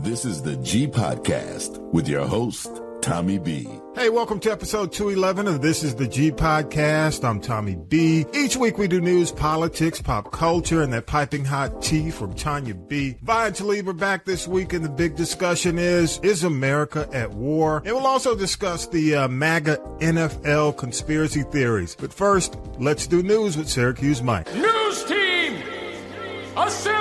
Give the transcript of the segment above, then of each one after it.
This is the G Podcast with your host, Tommy B. Hey, welcome to episode 211 of This is the G Podcast. I'm Tommy B. Each week we do news, politics, pop culture, and that piping hot tea from Tanya B. Vi and Talib are back this week, and the big discussion is, is America at war? And we'll also discuss the uh, MAGA NFL conspiracy theories. But first, let's do news with Syracuse Mike. News team, assemble!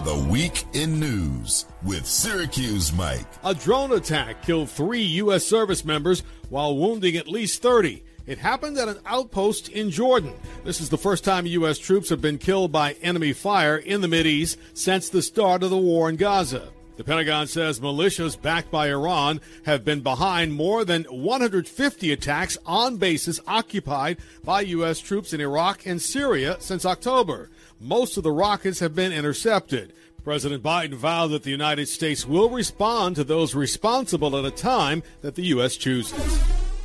For the Week in News with Syracuse Mike. A drone attack killed three U.S. service members while wounding at least 30. It happened at an outpost in Jordan. This is the first time U.S. troops have been killed by enemy fire in the Mideast since the start of the war in Gaza. The Pentagon says militias backed by Iran have been behind more than 150 attacks on bases occupied by U.S. troops in Iraq and Syria since October. Most of the rockets have been intercepted. President Biden vowed that the United States will respond to those responsible at a time that the U.S. chooses.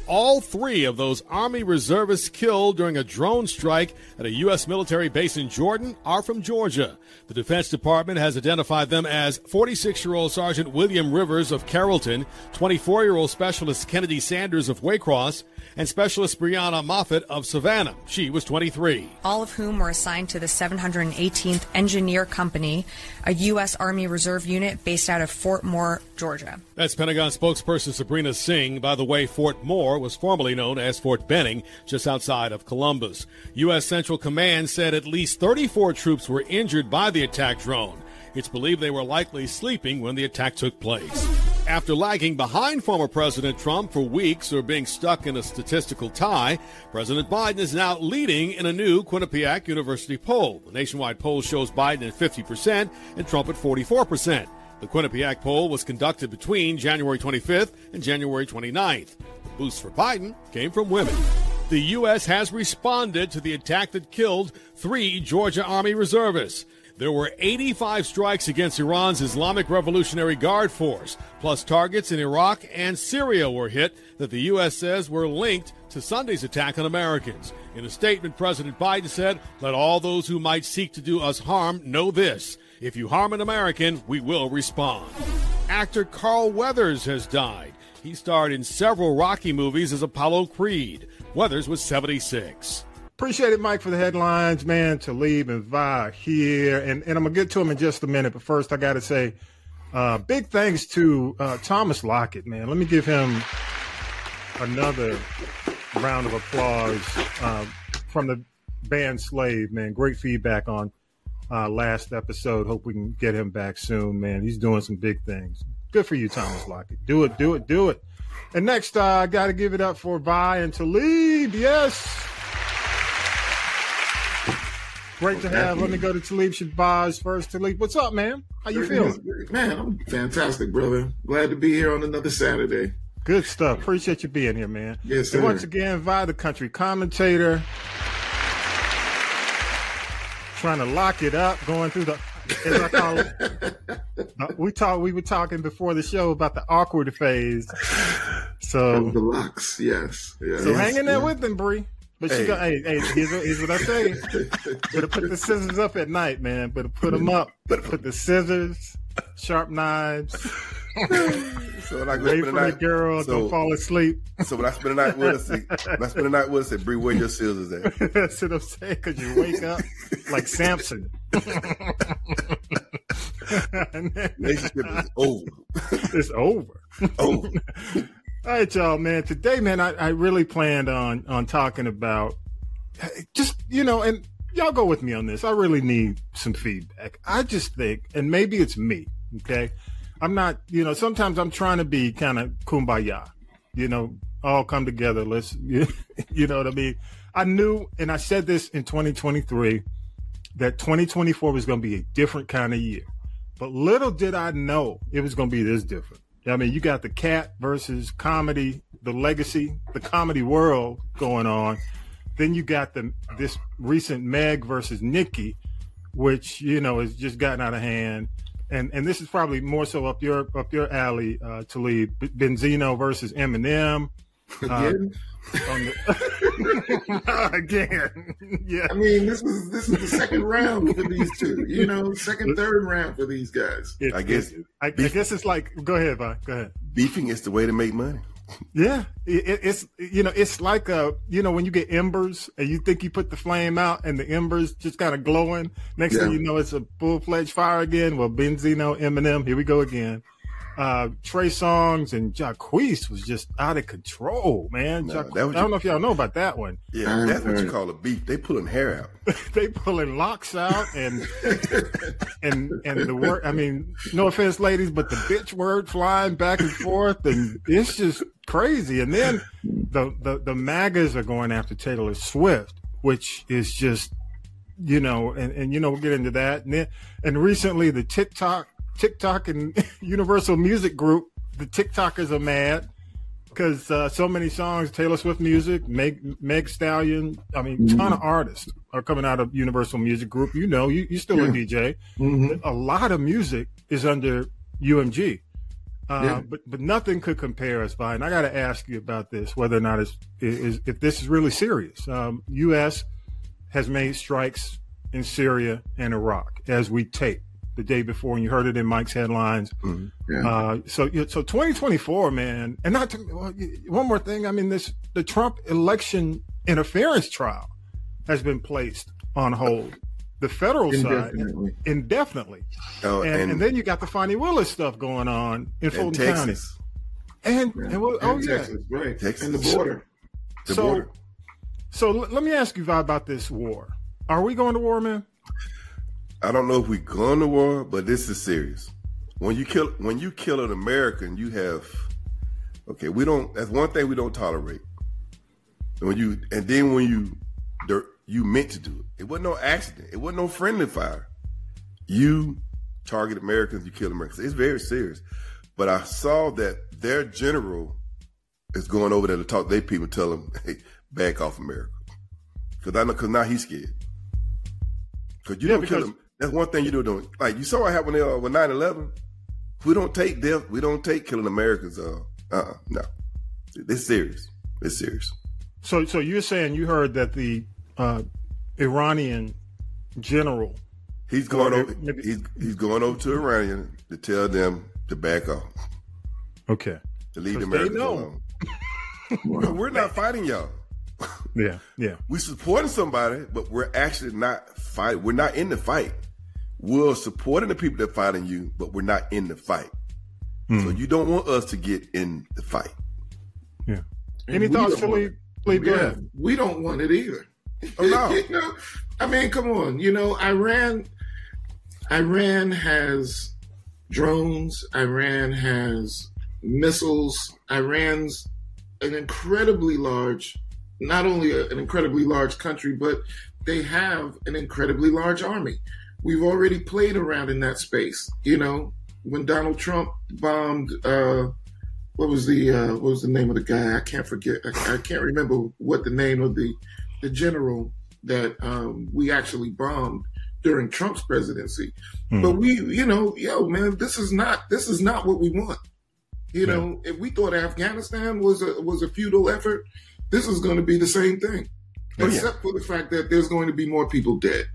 All three of those Army reservists killed during a drone strike at a U.S. military base in Jordan are from Georgia. The Defense Department has identified them as 46 year old Sergeant William Rivers of Carrollton, 24 year old Specialist Kennedy Sanders of Waycross, and Specialist Brianna Moffett of Savannah. She was 23. all of whom were assigned to the 718th Engineer Company, a U.S. Army Reserve unit based out of Fort Moore, Georgia. That's Pentagon spokesperson Sabrina Singh. By the way, Fort Moore was formerly known as Fort Benning, just outside of Columbus. U.S. Central Command said at least 34 troops were injured by the attack drone. It's believed they were likely sleeping when the attack took place. After lagging behind former President Trump for weeks or being stuck in a statistical tie, President Biden is now leading in a new Quinnipiac University poll. The nationwide poll shows Biden at 50% and Trump at 44%. The Quinnipiac poll was conducted between January 25th and January 29th. The boost for Biden came from women. The U.S. has responded to the attack that killed three Georgia Army reservists. There were 85 strikes against Iran's Islamic Revolutionary Guard Force, plus targets in Iraq and Syria were hit that the U.S. says were linked to Sunday's attack on Americans. In a statement, President Biden said, Let all those who might seek to do us harm know this. If you harm an American, we will respond. Actor Carl Weathers has died. He starred in several Rocky movies as Apollo Creed. Weathers was 76. Appreciate it, Mike, for the headlines, man. Talib and Vi here, and and I'm gonna get to them in just a minute. But first, I got to say, uh, big thanks to uh, Thomas Lockett, man. Let me give him another round of applause uh, from the band Slave, man. Great feedback on uh, last episode. Hope we can get him back soon, man. He's doing some big things. Good for you, Thomas Lockett. Do it, do it, do it. And next, uh, I got to give it up for Vi and Talib. Yes. Great to have. Let me go to Talib Shabazz first. Talib, what's up, man? How you feeling? Man, I'm fantastic, brother. Glad to be here on another Saturday. Good stuff. Appreciate you being here, man. Yes, And sir. once again, via the country commentator, trying to lock it up, going through the. As I call it, uh, we talk. We were talking before the show about the awkward phase. So, the locks, yes. yes so hang in there yeah. with them, Bree. But she Hey. go, hey, hey, here's what, here's what I say. Better put the scissors up at night, man. Better put them up. Better put the scissors, sharp knives, So when I go spend the night, girl. so, don't fall asleep. so when I spend the night with us, when I spend the night with us, say, Bree, where your scissors at? That's what I'm saying. Because you wake up like Samson. Relationship is over. it's over. Over. All right, y'all, man. Today, man, I, I really planned on on talking about just you know, and y'all go with me on this. I really need some feedback. I just think, and maybe it's me. Okay, I'm not. You know, sometimes I'm trying to be kind of kumbaya. You know, all come together. Let's. You know what I mean. I knew, and I said this in 2023 that 2024 was going to be a different kind of year. But little did I know it was going to be this different. I mean, you got the Katt versus comedy, the legacy, the comedy world going on. Then you got the this recent Meg versus Nikki, which you know has just gotten out of hand. And and this is probably more so up your up your alley, uh, Talib. Benzino versus Eminem. Again? On the, Again, yeah. I mean, this is this is the second round for these two. You know, second, third round for these guys. It- I guess I, I guess it's like. Go ahead, Vi. Go ahead. beefing is the way to make money. Yeah, it, it- it's you know it's like a you know when you get embers and you think you put the flame out and the embers just kind of glowing. Next thing you know, it's a full fledged fire again. Well, Benzino, Eminem, here we go again. Uh, Trey Songz and Jacquees was just out of control, man. No, Jacque- that I don't ju- know if y'all know about that one. Yeah, I that's what you call a beef. They pulling hair out. they pulling locks out and and and the word. I mean, no offense, ladies, but the bitch word flying back and forth, and it's just crazy. And then the the the MAGAs are going after Taylor Swift, which is just you know, and and you know we'll get into that. And then and recently the TikTok TikTok and Universal Music Group, the TikTokers are mad because uh, so many songs, Taylor Swift music, Meg, Meg Stallion. I mean, ton of artists are coming out of Universal Music Group. You know, you, you're still a DJ. A lot of music is under UMG. Uh, Yeah. but but nothing could compare us by. And I got to ask you about this, whether or not it's, is if this is really serious. Um, U.S. has made strikes in Syria and Iraq as we tape the day before, and you heard it in Mike's headlines. Yeah. Uh, so so 2024, man, and not to, well, one more thing. I mean, this the Trump election interference trial has been placed on hold. The federal side Indefinitely. indefinitely, Oh, and, and, and, then you got the Fani Willis stuff going on in and Fulton County, Texas, and, and well, oh And yeah. Texas, right? Texas. And the border. the so, border. so l- let me ask you Vi, about this war. Are we going to war, man? I don't know if we going to war, but this is serious. When you kill when you kill an American, you have okay. We don't. That's one thing we don't tolerate. And when you and then when you you meant to do it. It wasn't no accident. It wasn't no friendly fire. You target Americans. You kill Americans. It's very serious. But I saw that their general is going over there to talk to their people, tell them, "Hey, back off America," because I know because now he's scared. Because you Yeah, don't kill because- them. That's one thing you do. Doing like you saw what happened uh, with 9-11. We don't take death. We don't take killing Americans. Uh, uh, no, it's serious. It's serious. So, so you're saying you heard that the uh, Iranian general He's going over. maybe- He's he's going over to Iranian to tell them to back off, Okay. to leave the 'Cause they know. alone. No, we're not fighting y'all. Yeah. Yeah. we supporting somebody, but we're actually not fighting. We're not in the fight. We're supporting the people that are fighting you, but we're not in the fight. So hmm. you don't want us to get in the fight. Yeah. And Any we thoughts, don't want Philippe? it. Philippe, go Yeah, ahead. we don't want it either. Oh, no. you know, I mean, come on. You know, Iran, Iran has drones. Iran has missiles. Iran's an incredibly large, not only a- an incredibly large country, but they have an incredibly large army. We've already played around in that space. You know, when Donald Trump bombed, uh, what was the uh, what was the name of the guy? I can't forget. I, I can't remember what the name of the the general that um, we actually bombed during Trump's presidency. But we, you know, yo, man, this is not this is not what we want. You know, if we thought Afghanistan was a was a futile effort, this is going to be the same thing, Oh, yeah. except for the fact that there's going to be more people dead.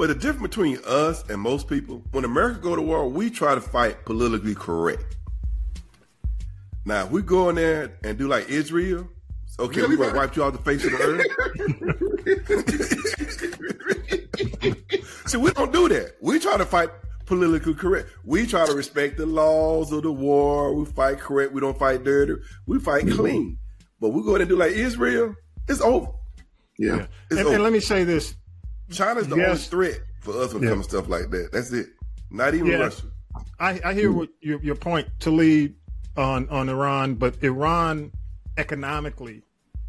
Well, the difference between us and most people, when America go to war, we try to fight politically correct. Now, if we go in there and do like Israel, okay, Really, we're going to wipe you off the face of the earth. See, we don't do that. We try to fight politically correct. We try to respect the laws of the war. We fight correct. We don't fight dirty. We fight clean. But we go in and do like Israel, it's over. Yeah. It's And, and let me say this. China's the Yes. only threat for us when it Yeah. comes to stuff like that. That's it. Not even Yeah. Russia. I, I hear what your, your point to lead on, on Iran, but Iran economically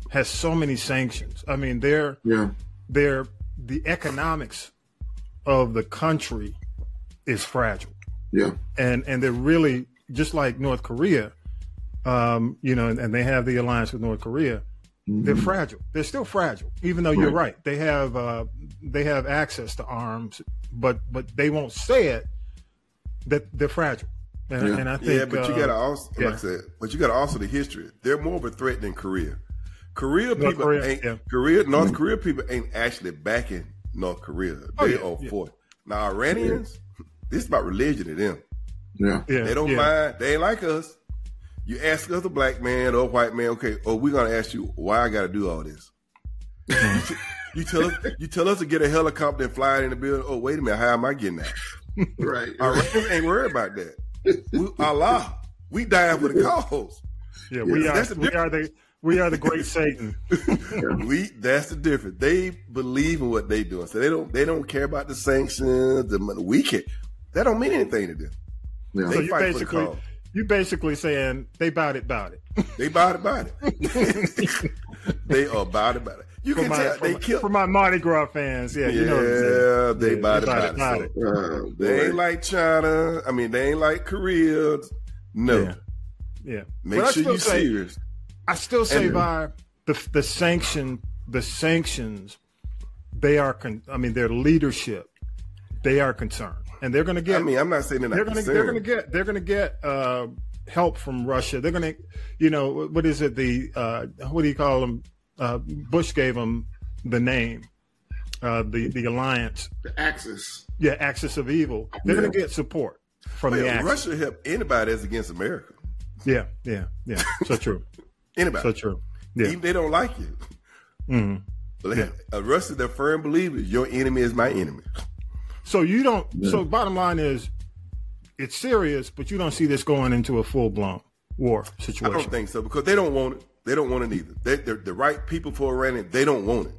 has so many sanctions. I mean, they're Yeah. they're the economics of the country is fragile. Yeah. and and they're really just like North Korea, um, you know, and, and they have the alliance with North Korea. They're fragile. They're still fragile, even though you're right. They have uh, they have access to arms, but but they won't say it that they're fragile. And, Yeah. and I think Yeah, but you uh, gotta also, like yeah. I said, but you gotta also the history. They're more of a threat than Korea. Korea North people Korea, ain't yeah. Korea North Korea people ain't actually backing North Korea. Oh, They yeah, are yeah. for it. Now Iranians, this is about religion to them. Yeah. Yeah, They don't yeah. mind. They ain't like us. You ask us a black man or a white man, okay, oh, we're gonna ask you why I gotta do all this. you tell us you tell us to get a helicopter and fly it in the building. Oh, wait a minute, how am I getting that? Right. Iranians ain't worried about that. We, Allah, we dying for the cause. Yeah, we Yeah, are. that's the We are the we are the great Satan. we that's the difference. They believe in what they doing, so they don't they don't care about the sanctions. The money. we can. That don't mean anything to them. Yeah. They So you fight for the basically cause. You basically saying they bout it, bout it. They about it, about it. they are about it, about it. You For can my, tell they my, killed. for my Mardi Gras fans, yeah, yeah, you know what I'm they Yeah, about it, bout about it, it. So it. Uh, they ain't like China. I mean, they ain't like Korea. No, Yeah. Yeah, make But sure you say, serious. I still say, And- by the the sanction, the sanctions, they are. Con- I mean, their leadership, they are concerned, and they're going to get. I mean, I'm not saying they're not they're going to they're going to get they're going to get uh, help from Russia. They're going to, you know, what is it? The uh, what do you call them? Uh, Bush gave them the name, uh, the the alliance. the Axis. Yeah, Axis of Evil. They're going to get support from the Axis. Russia help anybody that's against America. Yeah, yeah, yeah. So true. Anybody. so true. Yeah. Even they don't like you. Mhm. But Yeah. uh, Russia, they're firm believers. Your enemy is my enemy. So you don't. So bottom line is, it's serious, but you don't see this going into a full blown war situation. I don't think so because they don't want it. They don't want it either. They, they're the right people for Iran. They don't want it.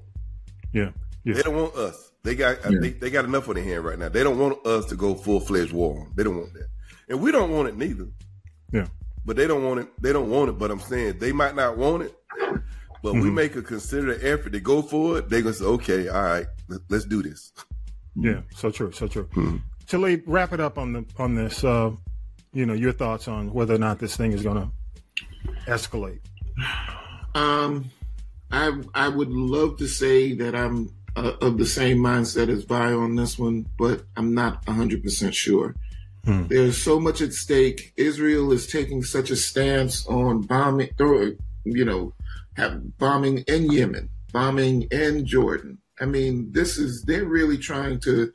Yeah, yeah, They don't want us. They got uh, they, they got enough on their hand right now. They don't want us to go full fledged war. They don't want that, and we don't want it neither. yeah. But they don't want it. They don't want it. But I'm saying they might not want it. But we make a considered effort to go for it. They're gonna say, okay, all right, let, let's do this. Yeah, so true, so true. Hmm. Talib, wrap it up on the on this. Uh, you know, your thoughts on whether or not this thing is going to escalate. Um, I I would love to say that I'm uh, of the same mindset as Vi on this one, but I'm not 100 percent sure. Hmm. There's so much at stake. Israel is taking such a stance on bombing, or you know, have bombing in Yemen, bombing in Jordan. I mean, this is they're really trying to.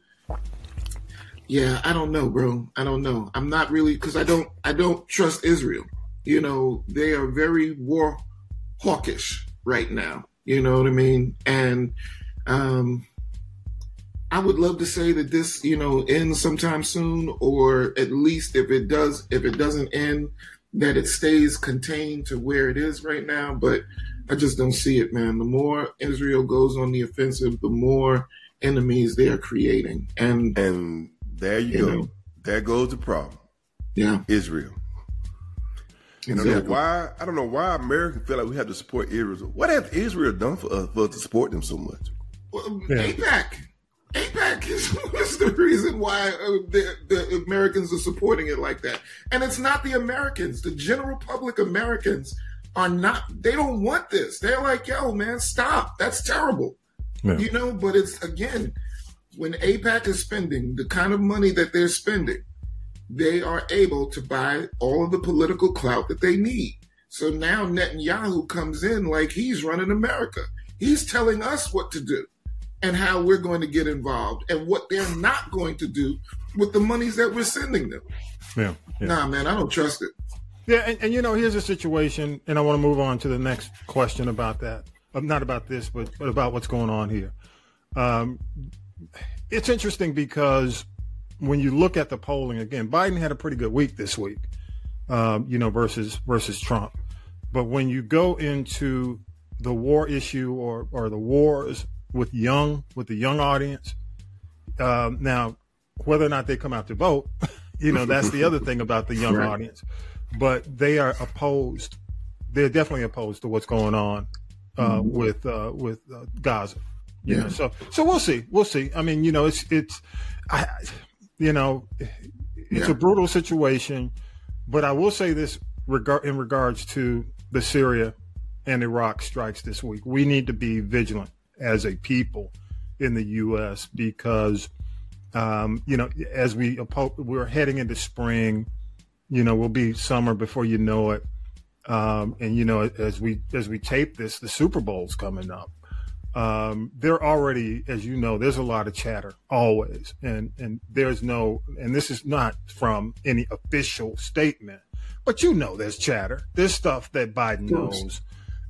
Yeah, I don't know, bro. I don't know. I'm not really because I don't I don't trust Israel. You know, they are very war hawkish right now. You know what I mean? And um, I would love to say that this, you know, ends sometime soon, or at least if it does, if it doesn't end, that it stays contained to where it is right now. But I just don't see it, man. The more Israel goes on the offensive, the more enemies they are creating. And And there you You go. know. There goes the problem. yeah, Israel. I don't know why. I don't know why Americans feel like we have to support Israel. What has Israel done for us, for us to support them so much? Well, Yeah. AIPAC. AIPAC is, is the reason why uh, the, the Americans are supporting it like that. And it's not the Americans. The general public Americans are not, they don't want this. They're like, yo, man, stop. That's terrible. Yeah. You know, but it's again, when AIPAC is spending the kind of money that they're spending, they are able to buy all of the political clout that they need. So now Netanyahu comes in like he's running America. He's telling us what to do and how we're going to get involved and what they're not going to do with the monies that we're sending them. Yeah, yeah. Nah, man, I don't trust it. Yeah, and, and you know, here's a situation, and I want to move on to the next question about that. Uh, not about this, but, but about what's going on here. Um, it's interesting because when you look at the polling again, Biden had a pretty good week this week, um, you know, versus versus Trump. But when you go into the war issue or or the wars with young with the young audience, um, now whether or not they come out to vote, you know, that's the other thing about the young Right. audience. But they are opposed. They're definitely opposed to what's going on uh, with uh, with uh, Gaza. Yeah. know, so so we'll see. We'll see. I mean, you know, it's it's, I, you know, it's Yeah. a brutal situation. But I will say this regard in regards to the Syria and Iraq strikes this week. We need to be vigilant as a people in the U.S. because, um, you know, as we we're heading into spring, you know, we'll be summer before you know it. Um, and you know, as we as we tape this, the Super Bowl's coming up. Um, they're already, as you know, there's a lot of chatter always, and and there's no, and this is not from any official statement, but you know, there's chatter. There's stuff that Biden knows,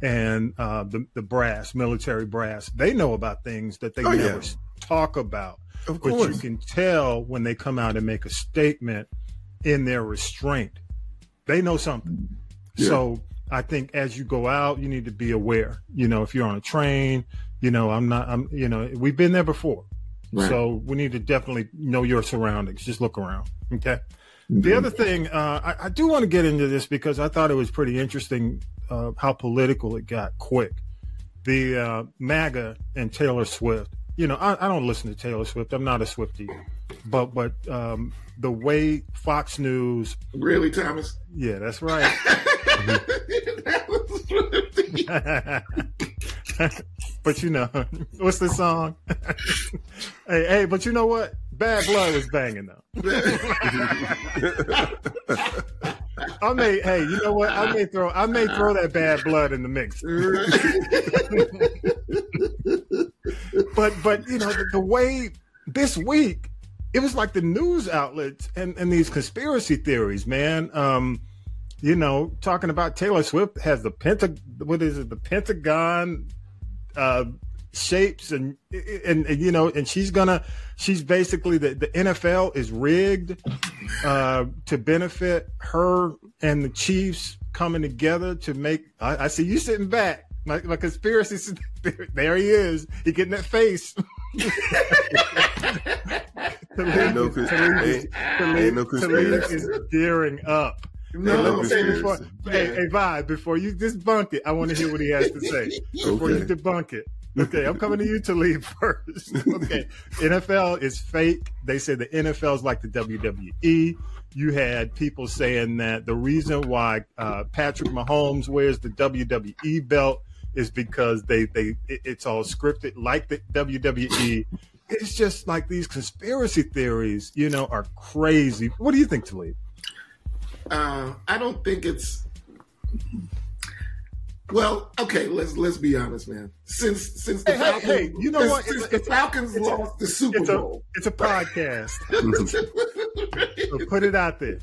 and uh, the the brass, military brass, they know about things that they Oh, never yeah. talk about. Of But you can tell when they come out and make a statement in their restraint, they know something. Yeah. So I think as you go out, you need to be aware. You know, if you're on a train, you know, I'm not, I'm, you know, we've been there before. Right. So we need to definitely know your surroundings. Just look around. Okay. The other thing, uh, I, I do want to get into this because I thought it was pretty interesting uh, how political it got quick. The uh, MAGA and Taylor Swift. You know, I, I don't listen to Taylor Swift. I'm not a Swiftie, but but um, the way Fox News, Really, Thomas? yeah, that's right. That was- but you know, what's the song? hey, hey, but you know what? Bad Blood was banging though. I may, hey, you know what? I may throw, I may throw that Bad Blood in the mix. But, but you know, the, the way this week, it was like the news outlets and and these conspiracy theories, man. Um, you know, talking about Taylor Swift has the Pentag, what is it? The Pentagon uh, shapes and, and and you know, and she's gonna, she's basically the the NFL is rigged uh, to benefit her and the Chiefs coming together to make. I, I see you sitting back. My, my conspiracy, there, he is. He getting that face. Ain't no cons- ain't- ain't no conspiracy. is gearing up. No, look, before, hey, hey, Vi, before you debunk it, I want to hear what he has to say. Before you debunk it. Okay, I'm coming to you to leave first. Okay. NFL is fake. They say the NFL is like the WWE. You had people saying that the reason why uh, Patrick Mahomes wears the WWE belt is because they they it- it's all scripted like the WWE. It's just like these conspiracy theories, you know, are crazy. What do you think, Talib? uh, I don't think it's. Well, okay, let's let's be honest, man. Since since the Hey, hey, Falcons, hey, you know what? Since It's- the Falcons it's lost the Super It's a Bowl, it's a podcast. So put it out there.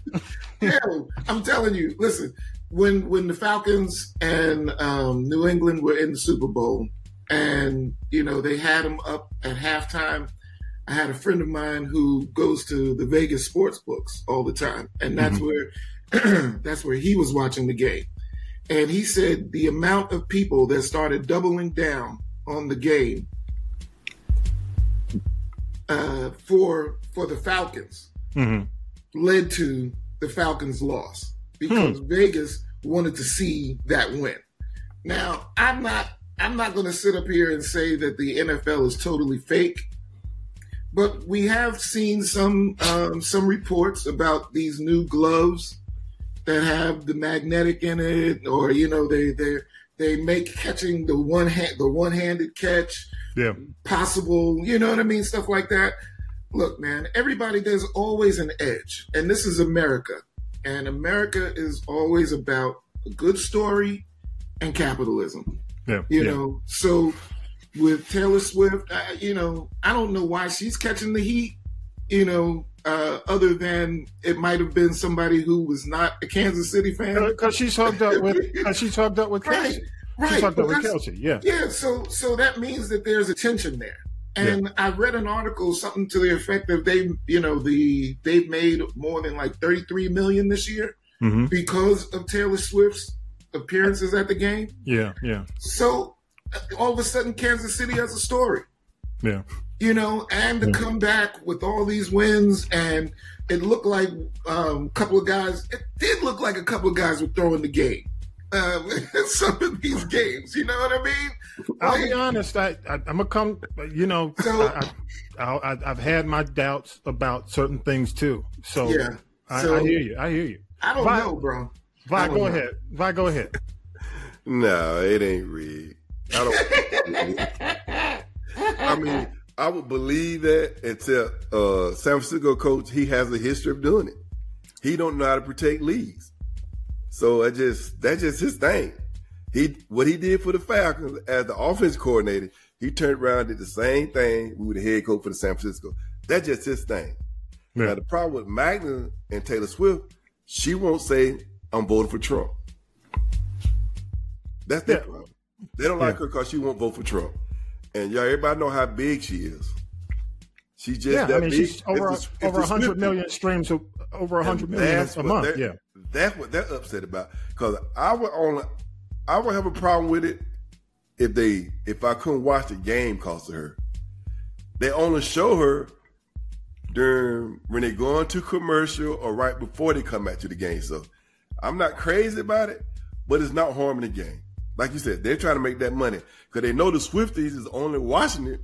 Hell, I'm telling you. Listen, when when the Falcons and um, New England were in the Super Bowl, and you know they had them up at halftime. I had a friend of mine who goes to the Vegas sports books all the time, and that's where that's where he was watching the game. And he said the amount of people that started doubling down on the game uh, for for the Falcons Mhm. led to the Falcons' loss because Vegas wanted to see that win. Now, I'm not I'm not going to sit up here and say that the NFL is totally fake, but we have seen some um, some reports about these new gloves that have the magnetic in it, or you know they they they make catching the one hand the one handed catch Yeah. possible, you know what I mean? Stuff like that. Look, man, everybody, there's always an edge. And this is America. And America is always about a good story and capitalism, Yeah. you yeah. know? So with Taylor Swift, I, you know, I don't know why she's catching the heat, you know, uh, other than it might have been somebody who was not a Kansas City fan. Because she's hooked up with cause she's hooked up with Right, Kelce. right. She's hooked up with Kelce. Yeah. Yeah, so so that means that there's a tension there. And I read an article, something to the effect of they, you know, the they've made more than like 33 million this year Mhm. because of Taylor Swift's appearances at the game. Yeah. Yeah. So uh, all of a sudden, Kansas City has a story, Yeah. you know, and to come back with all these wins, and it looked like um, a couple of guys. It did look like a couple of guys were throwing the game. In some of these games, you know what I mean? I'll be honest. I, I I'm gonna come. You know, So- I, I, I, I've had my doubts about certain things too. So Yeah. I, So- I hear you. I hear you. I don't Vi- know, bro. Vi, go know. ahead. Vi, go ahead. No, it ain't rigged. I don't. I mean, I would believe that until uh, San Francisco coach he has a history of doing it. He don't know how to protect leads. So I just that's just his thing. He what he did for the Falcons as the offense coordinator, he turned around and did the same thing with the head coach for the San Francisco. That's just his thing. Yeah. Now the problem with MAGA and Taylor Swift, she won't say I'm voting for Trump. That's their Yeah. problem. They don't like Yeah. her because she won't vote for Trump. And y'all, everybody know how big she is. She just Yeah, that I mean, big. she's over It's the- it's over the a hundred Swift million streams, over a hundred million a month. Yeah, that's what they're upset about. Because I would only, I would have a problem with it if they, if I couldn't watch the game because of her. They only show her during when they go into commercial or right before they come back to the game. So I'm not crazy about it, but it's not harming the game. Like you said, they're trying to make that money because they know the Swifties is only watching it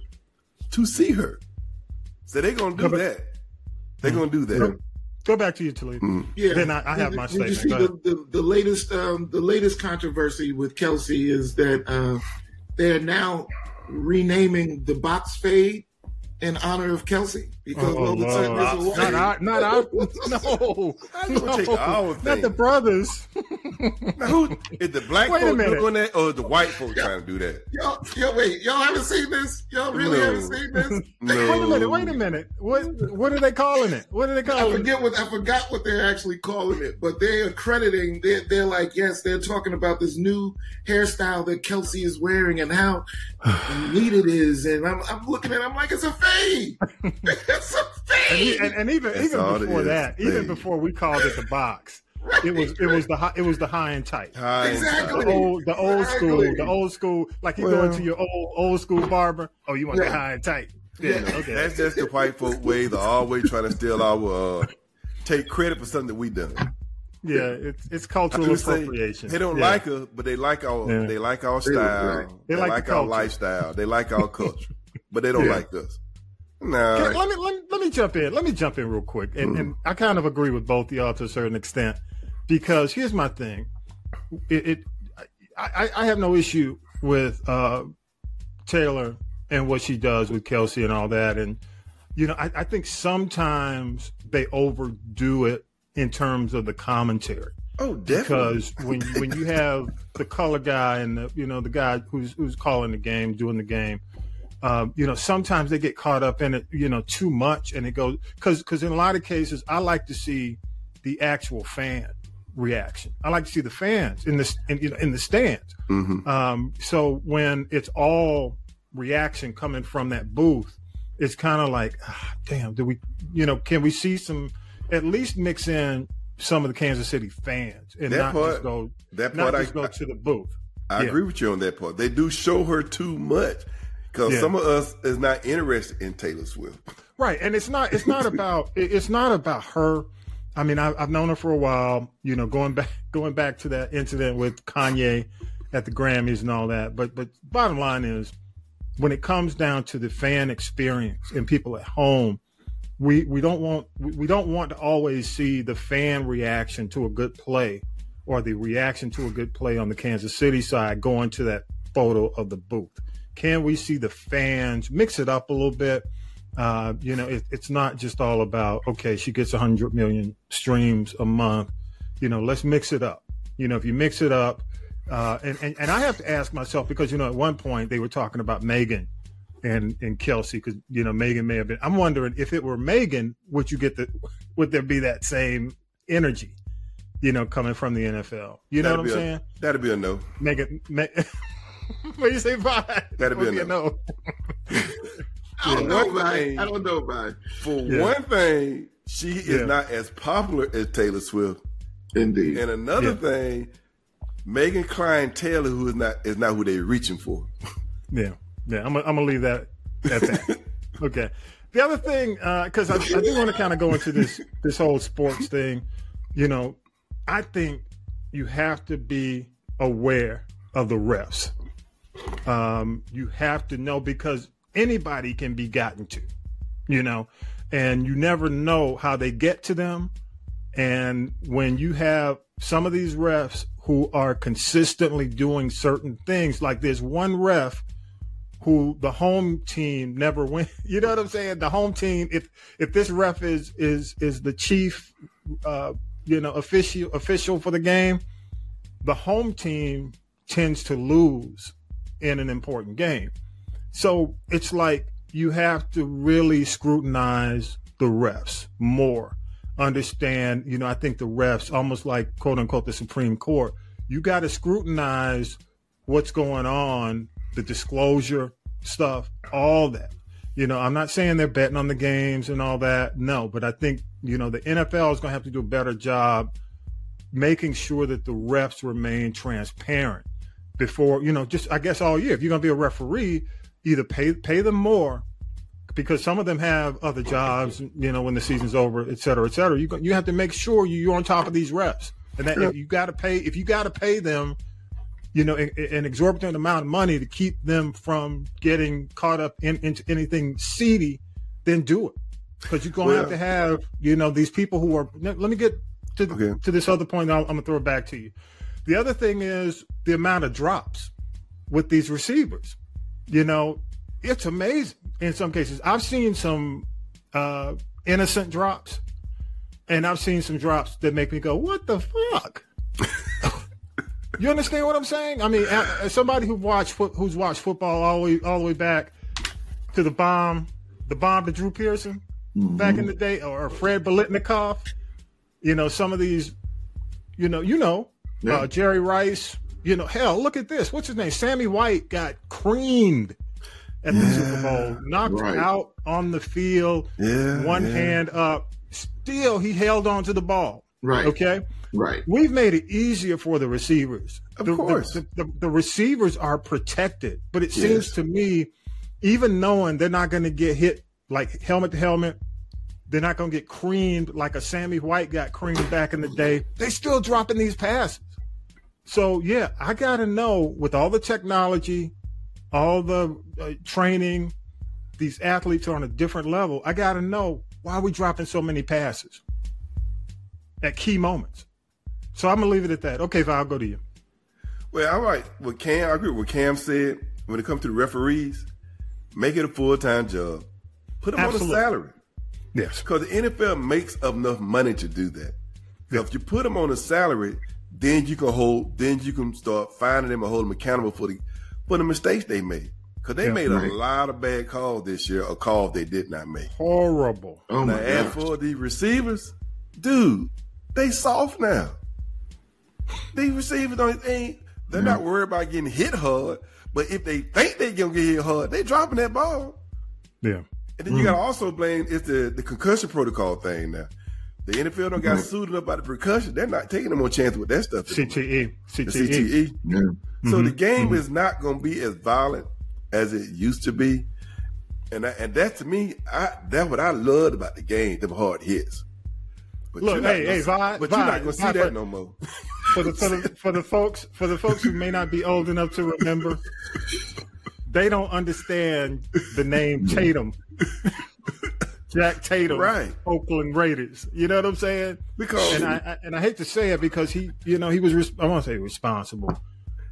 to see her. So they're gonna do that. They're gonna do that. Go back to you, Toledo. Yeah. Then I, I have my did you statement. see the, the, the latest um, the latest controversy with Kelce is that uh, they are now renaming the box fade in honor of Kelce because Oh, all of a sudden there's a Not our, not our, no, How you gonna take our no, thing? not the brothers. Now, who is the black Wait a folks minute. doing that, or the white folks trying to do that? Y'all, yo, wait, y'all haven't seen this? Y'all really No. haven't seen this? No. Wait a minute, wait a minute. What what are they calling it? What are they I calling it? forget what I forgot what they're actually calling it, but they're accrediting. They're, they're like, yes, they're talking about this new hairstyle that Kelce is wearing and how neat it is. And I'm, I'm looking at, it, I'm like, it's a fade. it's a And, he- fade. and, and even That's even before is, that, even before we called it the box, it was it was the high, it was the high and tight. High Exactly. The old the old school, the old school. Like you go Well- into your old old school barber. Oh, you want the Yeah. high and tight? Yeah, Yeah. okay. That's just the white folk way. They're always trying to steal our, uh, take credit for something that we done. yeah, it's it's I cultural would say appropriation. They don't Yeah. like us, but they like our, Yeah. they like our style. they They, like like, the our culture. lifestyle. They like our culture, but they don't Yeah. like us. Okay, let me let me, let me jump in. Let me jump in real quick, and, and I kind of agree with both y'all to a certain extent, because here's my thing. It, it I, I, have no issue with uh, Taylor and what she does with Kelce and all that, and you know I, I think sometimes they overdo it in terms of the commentary oh, definitely. because when you, when you have the color guy and the you know the guy who's who's calling the game, doing the game, um, you know sometimes they get caught up in it, you know, too much, and it goes because because in a lot of cases I like to see the actual fan reaction. I like to see the fans in the in, you know, in the stands. Mhm. Um, so when it's all reaction coming from that booth, it's kind of like, ah, damn, do we, you know, can we see some, at least mix in some of the Kansas City fans and That not part- just go, that not part I- just go to the booth. I Yeah. agree with you on that part. They do show her too much because Yeah. some of us is not interested in Taylor Swift. Right, and it's not it's not about it's not about her. I mean, I, I've known her for a while. You know, going back going back to that incident with Kanye at the Grammys and all that. But but bottom line is, when it comes down to the fan experience and people at home, we we don't want we don't want to always see the fan reaction to a good play or the reaction to a good play on the Kansas City side going to that photo of the booth. Can we see the fans mix it up a little bit? Uh, you know, it, it's not just all about okay, she gets 100 million streams a month. You know, let's mix it up. You know, if you mix it up, uh, and, and and I have to ask myself because you know at one point they were talking about Megan and and Kelce because you know Megan may have been. I'm wondering if it were Megan, would you get the would there be that same energy? You know, coming from the NFL. You know That'd what I'm a- saying? That'd be a no. Megan, Me- what do you say? Bye. That'd be a Would no. I don't know One thing- I don't know about For Yeah. one thing, she is Yeah. not as popular as Taylor Swift. Indeed. And another Yeah. thing, Megan Klein Taylor, who is not is not who they're reaching for. Yeah, yeah. I'm gonna, I'm gonna leave that at that. okay. The other thing, uh, because I, I do want to kind of go into this this whole sports thing. You know, I think you have to be aware of the refs. Um, you have to know because anybody can be gotten to, you know, and you never know how they get to them. And when you have some of these refs who are consistently doing certain things, like there's one ref who the home team never win. You know what I'm saying? The home team, if if this ref is is is the chief, uh, you know, official official for the game, the home team tends to lose in an important game. So it's like you have to really scrutinize the refs more. Understand, you know, I think the refs, almost like quote unquote the Supreme Court, you got to scrutinize what's going on, the disclosure stuff, all that. You know, I'm not saying they're betting on the games and all that. No, but I think, you know, the NFL is going to have to do a better job making sure that the refs remain transparent before, you know, just I guess all year. If you're going to be a referee, either pay pay them more because some of them have other jobs, you know, when the season's over, et cetera, et cetera. You you have to make sure you're on top of these reps and that if you got to pay if you got to pay them, you know, an exorbitant amount of money to keep them from getting caught up in, into anything seedy, then do it because you're gonna well, have to have you know these people who are. Let me get to okay. to this other point. I'm gonna throw it back to you. The other thing is the amount of drops with these receivers. You know, it's amazing in some cases. I've seen some uh, innocent drops, and I've seen some drops that make me go, "What the fuck." you understand what I'm saying? I mean, as somebody who watched who's watched football all the way all the way back to the bomb, the bomb to Drew Pearson mm-hmm. back in the day, or Fred Biletnikoff. You know, some of these, you know, you know, yeah. uh, Jerry Rice. You know, hell, look at this. What's his name? Sammy White got creamed at the Super Bowl, knocked right. out on the field, yeah, one yeah. hand up. Still, he held on to the ball. Right. Okay. Right. We've made it easier for the receivers. Of the, course. The, the, the, receivers are protected, but it yes. seems to me, even knowing they're not going to get hit like helmet to helmet, they're not going to get creamed like a Sammy White got creamed back in the day. They still dropping these passes. So yeah, I got to know with all the technology, all the uh, training, these athletes are on a different level. I got to know why are we dropping so many passes at key moments. So I'm gonna leave it at that. Okay, Val, I'll go to you. Well, all right. What Cam, I agree with what Cam said. When it comes to the referees, make it a full time job. Put them Absolutely. on a salary. Yes. Because the NFL makes enough money to do that. Yep. If you put them on a salary, then you can hold, then you can start finding them and hold them accountable for the for the mistakes they made. Because they yeah, made right. a lot of bad calls this year, or calls they did not make. Horrible. Oh now, as for the receivers, dude, they soft now. These receivers don't ain't they're yeah. not worried about getting hit hard, but if they think they're gonna get hit hard, they dropping that ball. Yeah. And then mm. you gotta also blame it's the, the concussion protocol thing now. The NFL don't got right. suited up by the percussion. They're not taking them on chance with that stuff. CTE. CTE. The CTE. Yeah. So mm-hmm. the game mm-hmm. is not going to be as violent as it used to be, and I, and that to me, I that's what I loved about the game. The hard hits. But Look, hey, hey, Vi, but Vi, you're not going to see that no more. For the, for the for the folks for the folks who may not be old enough to remember, they don't understand the name Tatum. Jack Tatum, right? Oakland Raiders. You know what I'm saying? Because and I, I and I hate to say it because he, you know, he was I want to say responsible,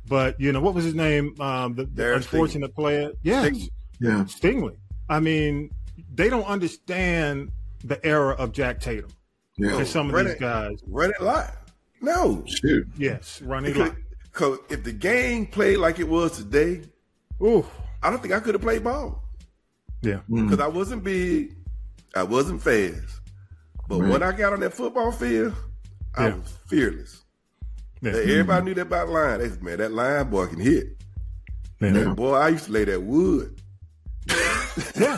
but you know what was his name? Um, the, the unfortunate Stingley. player, yes, Stingley. yeah, Stingley. I mean, they don't understand the era of Jack Tatum. Yeah, and some of run these it, guys run it live. No, shoot, yes, run it live. Because if the game played like it was today, ooh, I don't think I could have played ball. Yeah, because mm. I wasn't big, I wasn't fast, but right. when I got on that football field, I yeah. was fearless. Yeah. Mm-hmm. Everybody knew that about line. They said, man, that line boy can hit. Yeah. boy, I used to lay that wood. yeah.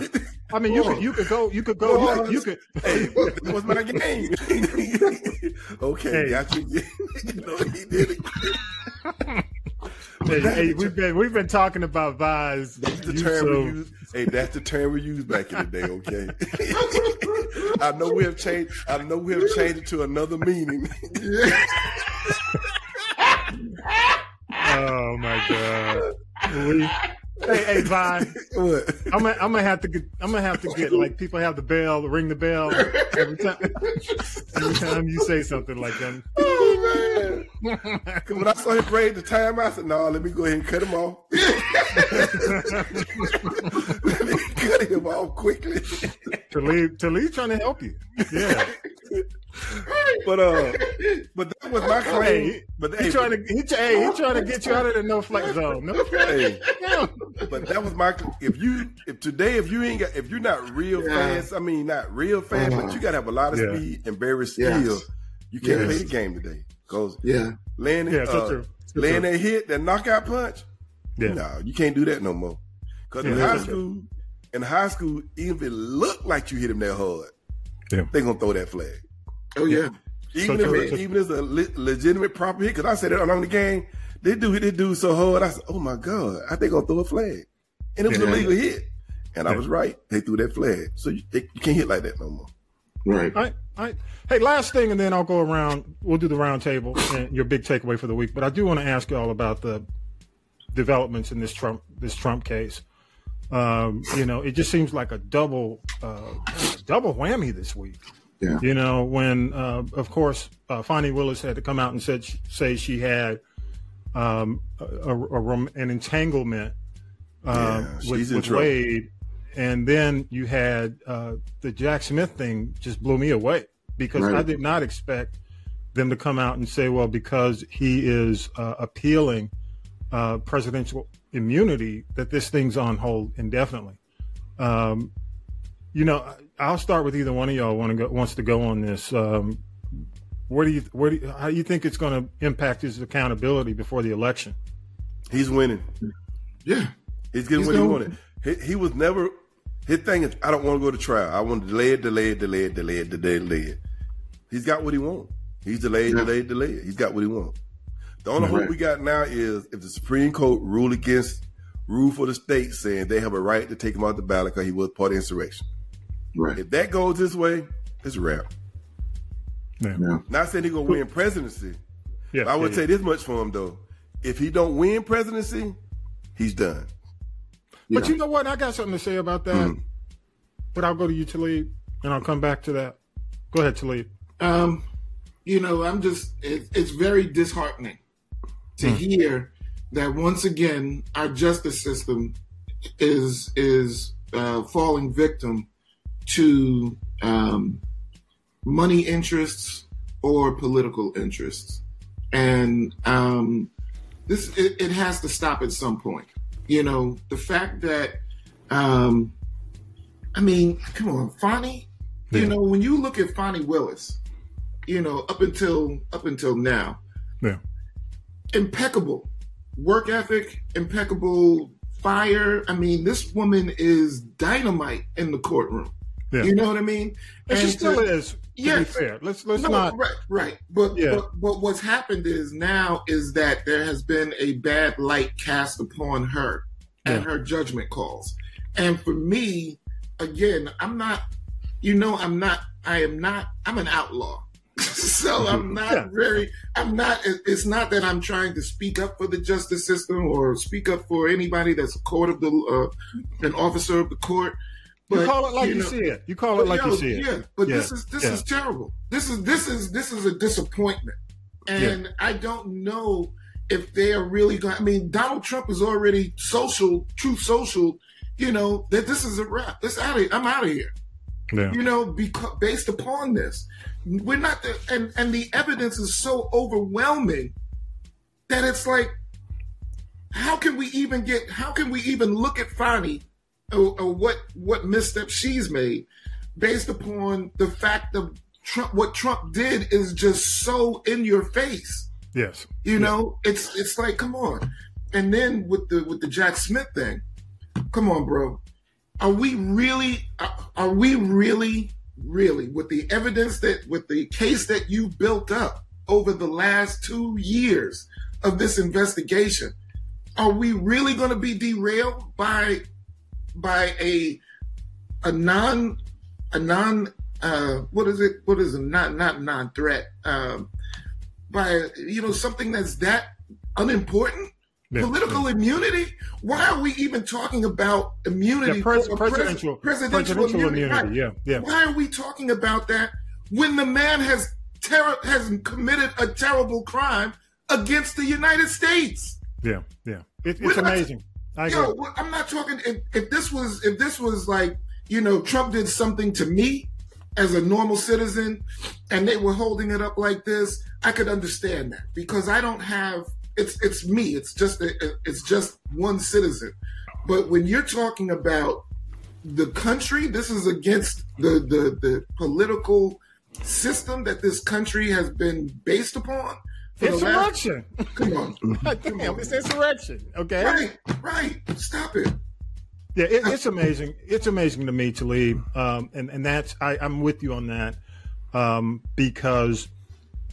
I mean, you could you could go you could go you could. Hey, that was my game. okay, hey. got you. you know, he did it. Hey, hey, we've been we've been talking about Vi's. That's the term we use. Hey, that's the term we used back in the day. Okay. I know we have changed. I know we have changed it to another meaning. oh my god. We, Hey, hey, Vi. What? I'm gonna, I'm gonna have to get. I'm gonna have to get like people have the bell, ring the bell every time. every time you say something like that. Oh man! when I saw him break the time, I said, "No, let me go ahead and cut him off. let me cut him off quickly." Talib, Talib's trying to help you. Yeah. but uh, but that was my claim. Hey, but he hey, trying to he, hey, he trying to get you out of the no flex zone. No flex. Hey. But that was my if you if today if you ain't got if you're not real Yeah. fast, I mean not real fast, but you gotta have a lot of Yeah. speed and very Yes. You can't Yes. play the game today. Cause Yeah. laying Yeah, so uh, true. So laying true. that hit, that knockout punch, Yeah. no, you can't do that no more. Cause in high school, in high school, even if it looked like you hit him that hard, Yeah. they gonna throw that flag. Oh yeah. Even So if it, even if it's a le- legitimate proper hit, because I said it along the game, they do hit this dude so hard. I said, "Oh my god, I think gonna throw a flag," and it was Yeah. a legal hit, and I was right. They threw that flag, so you, they, you can't hit like that no more. Right. All right, all right. Hey, last thing, and then I'll go around. We'll do the round table and your big takeaway for the week. But I do want to ask you all about the developments in this Trump this Trump case. Um, you know, it just seems like a double uh, double whammy this week. Yeah. You know, when uh, of course uh, Fani Willis had to come out and said say she had um, a, a, an entanglement uh, Yeah, with, with. Wade, and then you had uh, the Jack Smith thing just blew me away because I did not expect them to come out and say, well, because he is uh, appealing uh, presidential immunity, that this thing's on hold indefinitely. Um, you know, I'll start with either one of y'all want to go, wants to go on this. Um, where do you where do you, how do you think it's going to impact his accountability before the election? He's winning. Yeah. He's getting He's what he gonna- wanted. He, he was never. His thing is, I don't want to go to trial. I want to delay it, delay it, delay it, delay it, delay it, delay it. He's got what he wants. He's delayed, Yeah. delayed, delayed. He's got what he wants. The only Right. hope we got now is if the Supreme Court rule against rule for the state, saying they have a right to take him out the ballot because he was part of insurrection. Right. If that goes this way, it's a wrap. Yeah. Yeah. Not saying he's gonna win presidency. Yeah, I would yeah, say this much for him though: if he don't win presidency, he's done. But you know what? I got something to say about that. Hmm. But I'll go to you, Talib, and I'll come back to that. Go ahead, Talib. Um, you know, I'm just it, it's very disheartening to hear that once again our justice system is is uh, falling victim to um, money interests or political interests, and um, this it, it has to stop at some point. You know, the fact that um, I mean, come on, Fani. Yeah. You know, when you look at Fani Willis, you know, up until up until now, Yeah. impeccable work ethic, impeccable fire. I mean, this woman is dynamite in the courtroom. Yeah. You know what I mean? And she still to- is. Be fair, let's let's no, not. right, right. But, Yeah. but but what's happened is now is that there has been a bad light cast upon her and Yeah. her judgment calls. And for me, again, I'm not. You know, I'm not. I am not. I'm an outlaw. so I'm not Yeah. very. I'm not. It's not that I'm trying to speak up for the justice system or speak up for anybody that's a court of the uh, an officer of the court. You call it like you, know- see it. You call it like Yo, you see it. Yeah, but Yeah, this is this yeah. is terrible. This is this is this is a disappointment, and I don't know if they are really going. I mean, Donald Trump is already social, Truth Social. You know that this is a wrap. This out of. I'm out of here. Yeah. You know, because based upon this, we're not. The, and and the evidence is so overwhelming that it's like, how can we even get? How can we even look at Fani or, or what what misstep she's made based upon the fact of Trump? What Trump did is just so in your face. Yes. You know, it's it's like, come on. And then with the with the Jack Smith thing, come on, bro. Are we really? Are, are we really, really with the evidence that with the case that you built up over the last two years of this investigation? Are we really going to be derailed by by a a non a non uh what is it what is it not not non threat um by you know something that's that unimportant Yeah. political immunity why are we even talking about immunity Yeah, pres- presidential, presidential, presidential immunity, immunity. Right. Yeah, yeah. why are we talking about that when the man has ter- has committed a terrible crime against the United States Yeah, yeah. It, it's amazing. I. Yo, well, I'm not talking. If, if this was, if this was like, you know, Trump did something to me, as a normal citizen and they were holding it up like this, I could understand that because I don't have it's it's me. It's just a, it's just one citizen. But when you're talking about the country, this is against the the, the political system that this country has been based upon. For the last- Insurrection. Come on. Damn, it's insurrection. Okay. Right, right. Stop it. Yeah, it, it's amazing. It's amazing to me, Talib, um, and and that's I, I'm with you on that um, because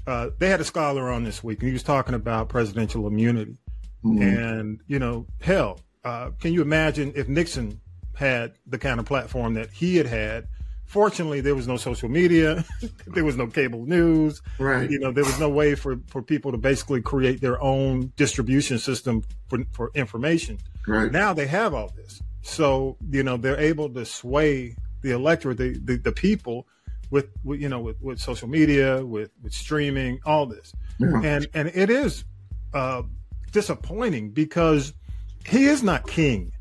uh, they had a scholar on this week, and he was talking about presidential immunity, and you know, hell, uh, can you imagine if Nixon had the kind of platform that he had had? Fortunately, there was no social media, there was no cable news, Right. You know, there was no way for for people to basically create their own distribution system for for information. Right. Now they have all this. So, you know, they're able to sway the electorate, the, the, the people with, with, you know, with, with social media, with, with streaming, all this. Yeah. And, and it is uh, disappointing because he is not king.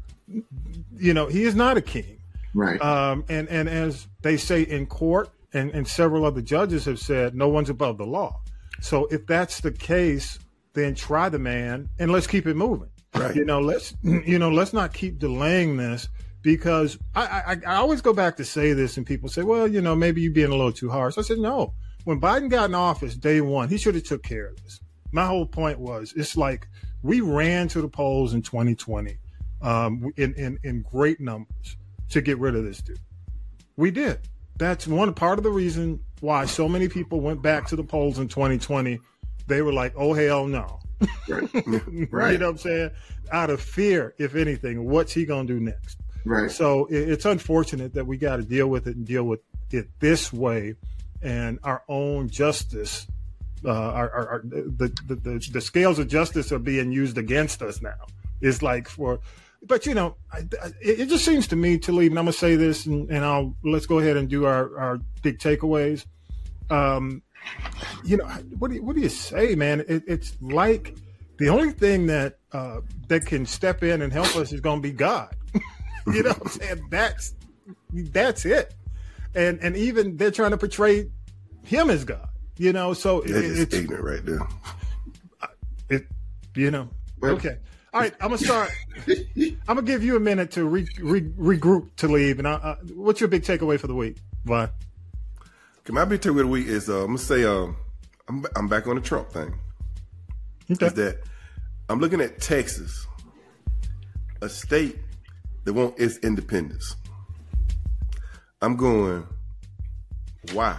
You know, he is not a king. Right. Um, and, and as they say in court, and, and several other judges have said, no one's above the law. So if that's the case, then try the man and let's keep it moving. Right. You know, let's you know, let's not keep delaying this because I, I I always go back to say this, and people say, well, you know, maybe you're being a little too harsh. I said, no. When Biden got in office, day one, he should have took care of this. My whole point was, it's like we ran to the polls in 2020 um, in, in in great numbers to get rid of this dude. We did. That's one part of the reason why so many people went back to the polls in 2020. They were like, oh, hell no. right. right. You know what I'm saying? Out of fear, if anything, what's he going to do next? Right. So it's unfortunate that we got to deal with it and deal with it this way, and our own justice, uh, our, our, our the, the the the scales of justice are being used against us now. It's like for, but you know, I, I, it, just seems to me to leave. And I'm gonna say this, and, and I'll let's go ahead and do our our big takeaways. Um, you know, what do you, what do you say, man? It, it's like the only thing that uh, that can step in and help us is going to be God. you know what I'm saying? That's that's it. And and even they're trying to portray him as God. You know, so it, it's ignorant right there. it. You know, Well- okay. All right, I'm gonna start. I'm gonna give you a minute to re, re, regroup to leave. And I, uh, what's your big takeaway for the week, Vi? Okay, my big takeaway of the week is uh, I'm gonna say um, I'm I'm back on the Trump thing. Okay. Is that I'm looking at Texas, a state that wants its independence. I'm going, why?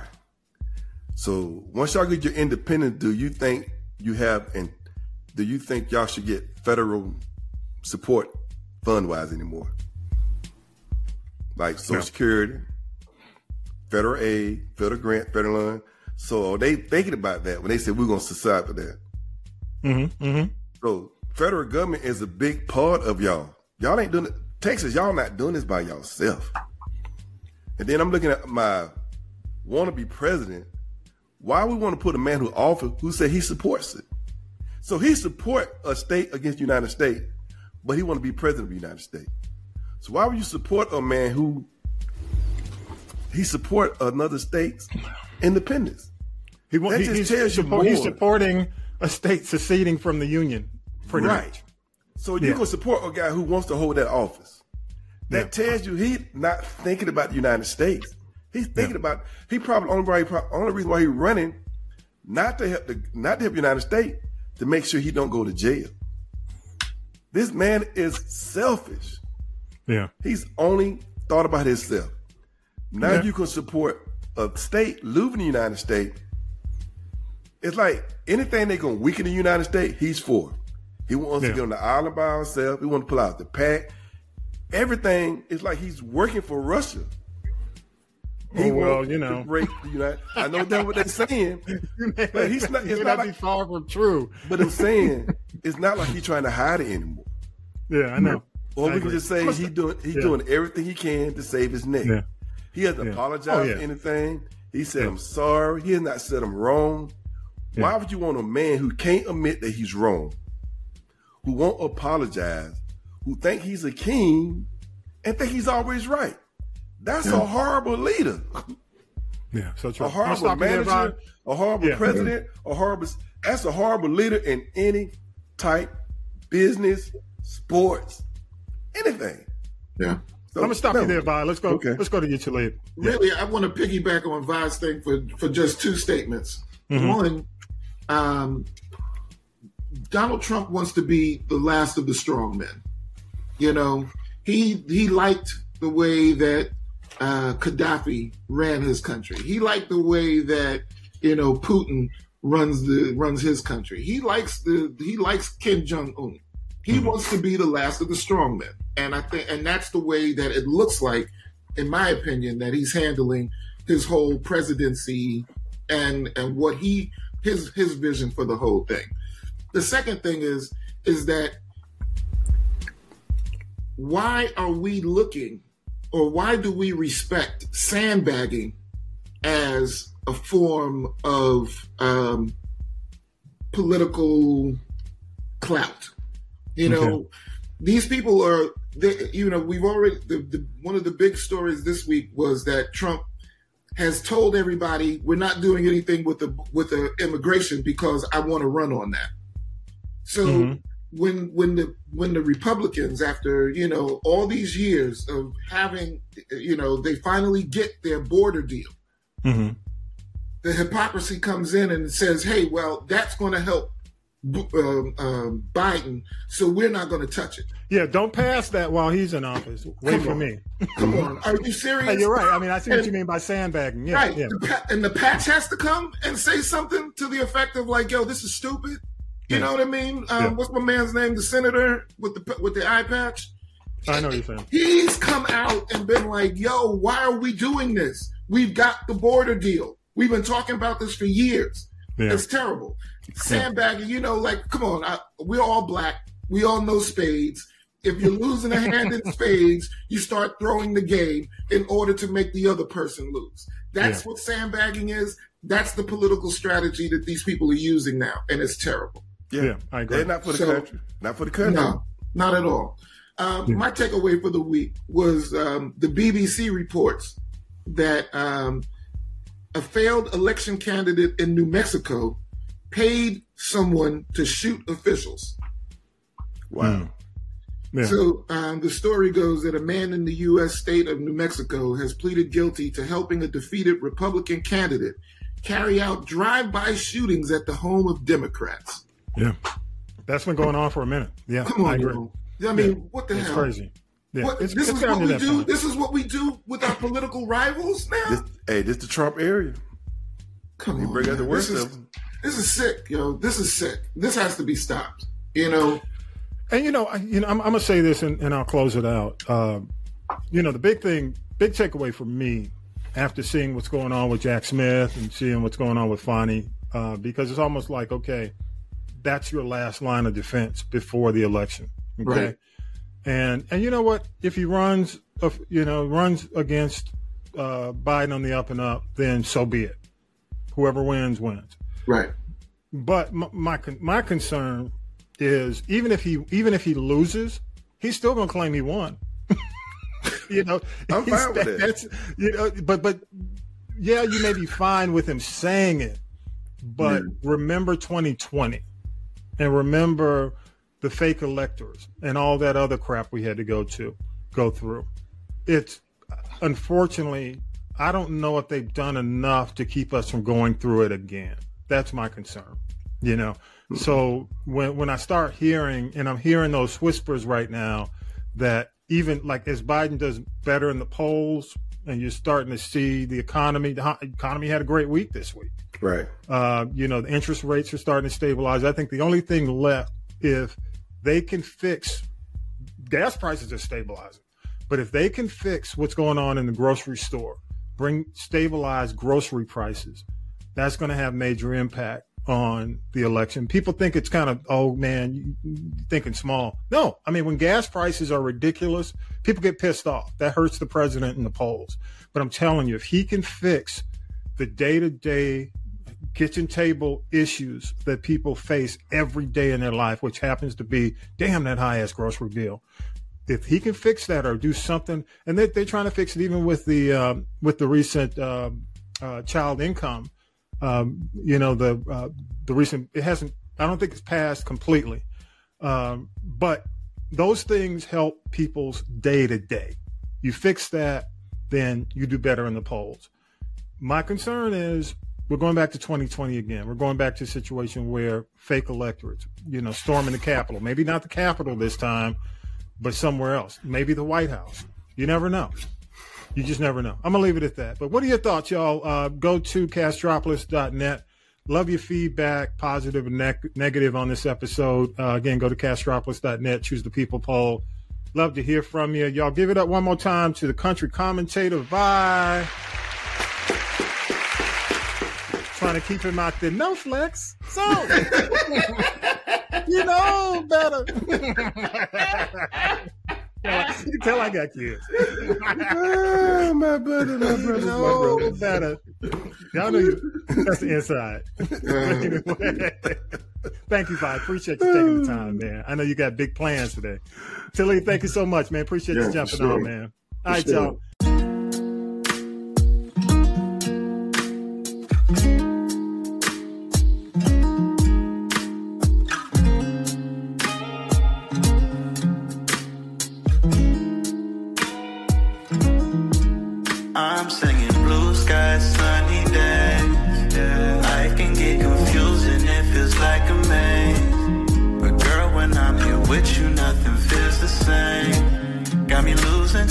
So once y'all get your independence, do you think you have and do you think y'all should get federal support fund wise anymore? Like Social No. Security, federal aid, federal grant, federal loan. So they thinking about that when they say we're gonna subside for that? Mm-hmm. Mm-hmm. So federal government is a big part of y'all. Y'all ain't doing it. Texas, y'all not doing this by yourself. And then I'm looking at my wannabe president. Why we want to put a man who offered who said he supports it? So he support a state against the United States, but he want to be president of the United States. So why would you support a man who he support another state's independence? He, That he- just he's, tells you suppo- he's supporting a state seceding from the union. Pretty Right. much. So you're Yeah. gonna support a guy who wants to hold that office. That tells you he not thinking about the United States. He's thinking about he probably only why he prob- only reason why he's running not to help the not to help the United States to make sure he don't go to jail. This man is selfish. Yeah. He's only thought about himself. Now Yeah. you can support a state leaving the United States. It's like anything they gonna weaken the United States, he's for. He wants Yeah. to get on the island by himself. He wants to pull out the pack. Everything is like he's working for Russia. Oh, well, you know. break the United. I know that's what they're saying, but he's not. It's not like. far from true. But I'm saying it's not like he's trying to hide it anymore. Yeah, I know. Or I we can just say he doing he's Yeah. doing everything he can to save his neck. Yeah. He hasn't Yeah. apologized Oh, for anything. He said. I'm sorry. He has not said I'm wrong. Why would you want a man who can't admit that he's wrong, who won't apologize, who think he's a king and think he's always right? That's a horrible leader. Yeah, so true. A I'm gonna horrible stop you there, manager, a horrible Yeah. president, a horrible. That's a horrible leader in any type, business, sports, anything. Yeah. So, I'm gonna stop no. you there, Vi. Let's go. Okay. Let's go to your lead. Really, I want to piggyback on Vi's thing for, for just two statements. One, um, Donald Trump wants to be the last of the strong men. You know, he he liked the way that uh, Gaddafi ran his country. He liked the way that you know Putin runs the runs his country. He likes the he likes Kim Jong Un. He wants to be the last of the strong men, and I think and that's the way that it looks like, in my opinion, that he's handling his whole presidency and and what he his his vision for the whole thing. The second thing is is that why are we looking or why do we respect sandbagging as a form of um, political clout? You know, Okay. these people are, they, you know, we've already, the, the, one of the big stories this week was that Trump has told everybody we're not doing anything with the with the immigration because I want to run on that. So Mhm. When when the when the Republicans, after you know all these years of having, you know, they finally get their border deal, hmm the hypocrisy comes in and says, "Hey, well, that's going to help um, um, Biden, so we're not going to touch it." Yeah, don't pass that while he's in office. Wait Come for on. me. Come on, are you serious? Hey, you're right. I mean, I see what you mean by sandbagging. Yeah, Right. yeah. The and the patch has to come and say something to the effect of like, "Yo, this is stupid." You Yeah. know what I mean? Um, Yeah. What's my man's name? The senator with the with the eye patch. I know you're saying. He's come out and been like, "Yo, why are we doing this? We've got the border deal. We've been talking about this for years. Yeah. It's terrible. Sandbagging, you know, like, come on, I, we're all black. We all know spades. If you're losing a hand in spades, you start throwing the game in order to make the other person lose. That's what sandbagging is. That's the political strategy that these people are using now, and it's terrible. Yeah, Yeah, I agree. They're not for the So- country. Not for the country. No, not at all. Um, My takeaway for the week was um, the BBC reports that um, a failed election candidate in New Mexico paid someone to shoot officials. Wow. Yeah. So um, the story goes that a man in the U.S. state of New Mexico has pleaded guilty to helping a defeated Republican candidate carry out drive-by shootings at the home of Democrats. Yeah. That's been going on for a minute. Yeah, Come I on, agree. yo. I mean, what the It's hell? crazy. Yeah, What, it's, this it's is what we do. point. This is what we do with our political rivals now. This, hey, this is the Trump area. Come You on, bring out the worst this of is, 'em. this is sick, yo. This is sick. This has to be stopped. You know, And you know, I- you know, I'm, I'm gonna say this, and, and I'll close it out. Um, you know, the big thing, big takeaway for me, after seeing what's going on with Jack Smith and seeing what's going on with Fani, uh, because it's almost like, okay, that's your last line of defense before the election. Okay, Right. and and you know what? If he runs, if, you know, runs against uh, Biden on the up and up, then so be it. Whoever wins wins. right? But my my, my concern is even if he even if he loses, he's still going to claim he won. you know, I'm fine with that. That's you know, but but yeah, you may be fine with him saying it, but remember 2020, and remember the fake electors and all that other crap we had to go to go through. It's unfortunately, I don't know if they've done enough to keep us from going through it again. That's my concern. You know, mm-hmm. so when when I start hearing, and I'm hearing those whispers right now, that even like as Biden does better in the polls, and you're starting to see the economy, the economy had a great week this week. Right. Uh, you know, the interest rates are starting to stabilize. I think the only thing left, if they can fix gas prices are stabilizing, but if they can fix what's going on in the grocery store, bring stabilize grocery prices, that's going to have major impact on the election. People think it's kind of, oh man, thinking small. No, I mean, when gas prices are ridiculous, people get pissed off. That hurts the president in the polls. But I'm telling you, if he can fix the day to day kitchen table issues that people face every day in their life, which happens to be damn that high ass grocery bill. If he can fix that or do something, and they, they're trying to fix it even with the um, with the recent um, uh, child income. Um, you know the uh, the recent it hasn't. I don't think it's passed completely, um, but those things help people's day to day. You fix that, then you do better in the polls. My concern is we're going back to 2020 again. We're going back to a situation where fake electorates, you know, storming the Capitol. Maybe not the Capitol this time, but somewhere else. Maybe the White House. You never know. You just never know. I'm gonna leave it at that. But what are your thoughts, y'all? Uh, go to castropolis.net. Love your feedback, positive and ne- negative on this episode. Uh, again, go to castropolis.net. Choose the people poll. Love to hear from you. Y'all give it up one more time to the country commentator. Bye. Trying to keep him out there. No flex. So, you know better. you can tell I got kids. oh, my brother, my brother, no my brother. better. Y'all know you, that's the inside. anyway, thank you, Vi. Appreciate you taking the time, ah. man. I know you got big plans today. Tilly, thank you so much, man. Appreciate Yeah, you jumping sure. on, man. All right, sure. y'all.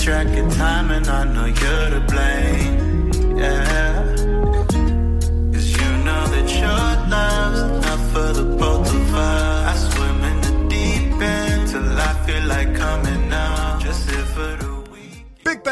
Track of time, and I know you're to blame.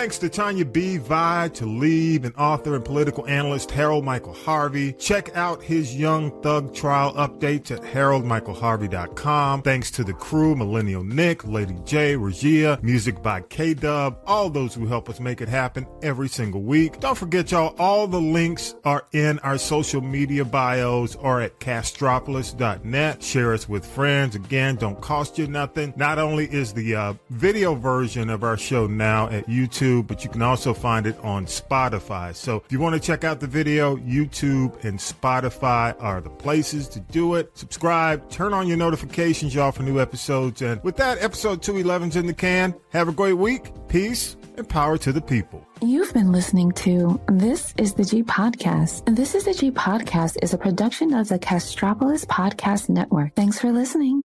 Thanks to Tanya B. Vi, Talib, and author and political analyst Harold Michael Harvey. Check out his Young Thug trial updates at haroldmichaelharvey.com. Thanks to the crew, Millennial Nick, Lady J, Regia, music by K-Dub, all those who help us make it happen every single week. Don't forget, y'all, all the links are in our social media bios or at castropolis.net. Share us with friends. Again, don't cost you nothing. Not only is the uh, video version of our show now at YouTube, but you can also find it on Spotify. So if you want to check out the video, YouTube and Spotify are the places to do it. Subscribe, turn on your notifications, y'all, for new episodes. And with that, episode 211's in the can. Have a great week. Peace and power to the people. You've been listening to This is the G Podcast. This is the G Podcast is a production of the Castropolis Podcast Network. Thanks for listening.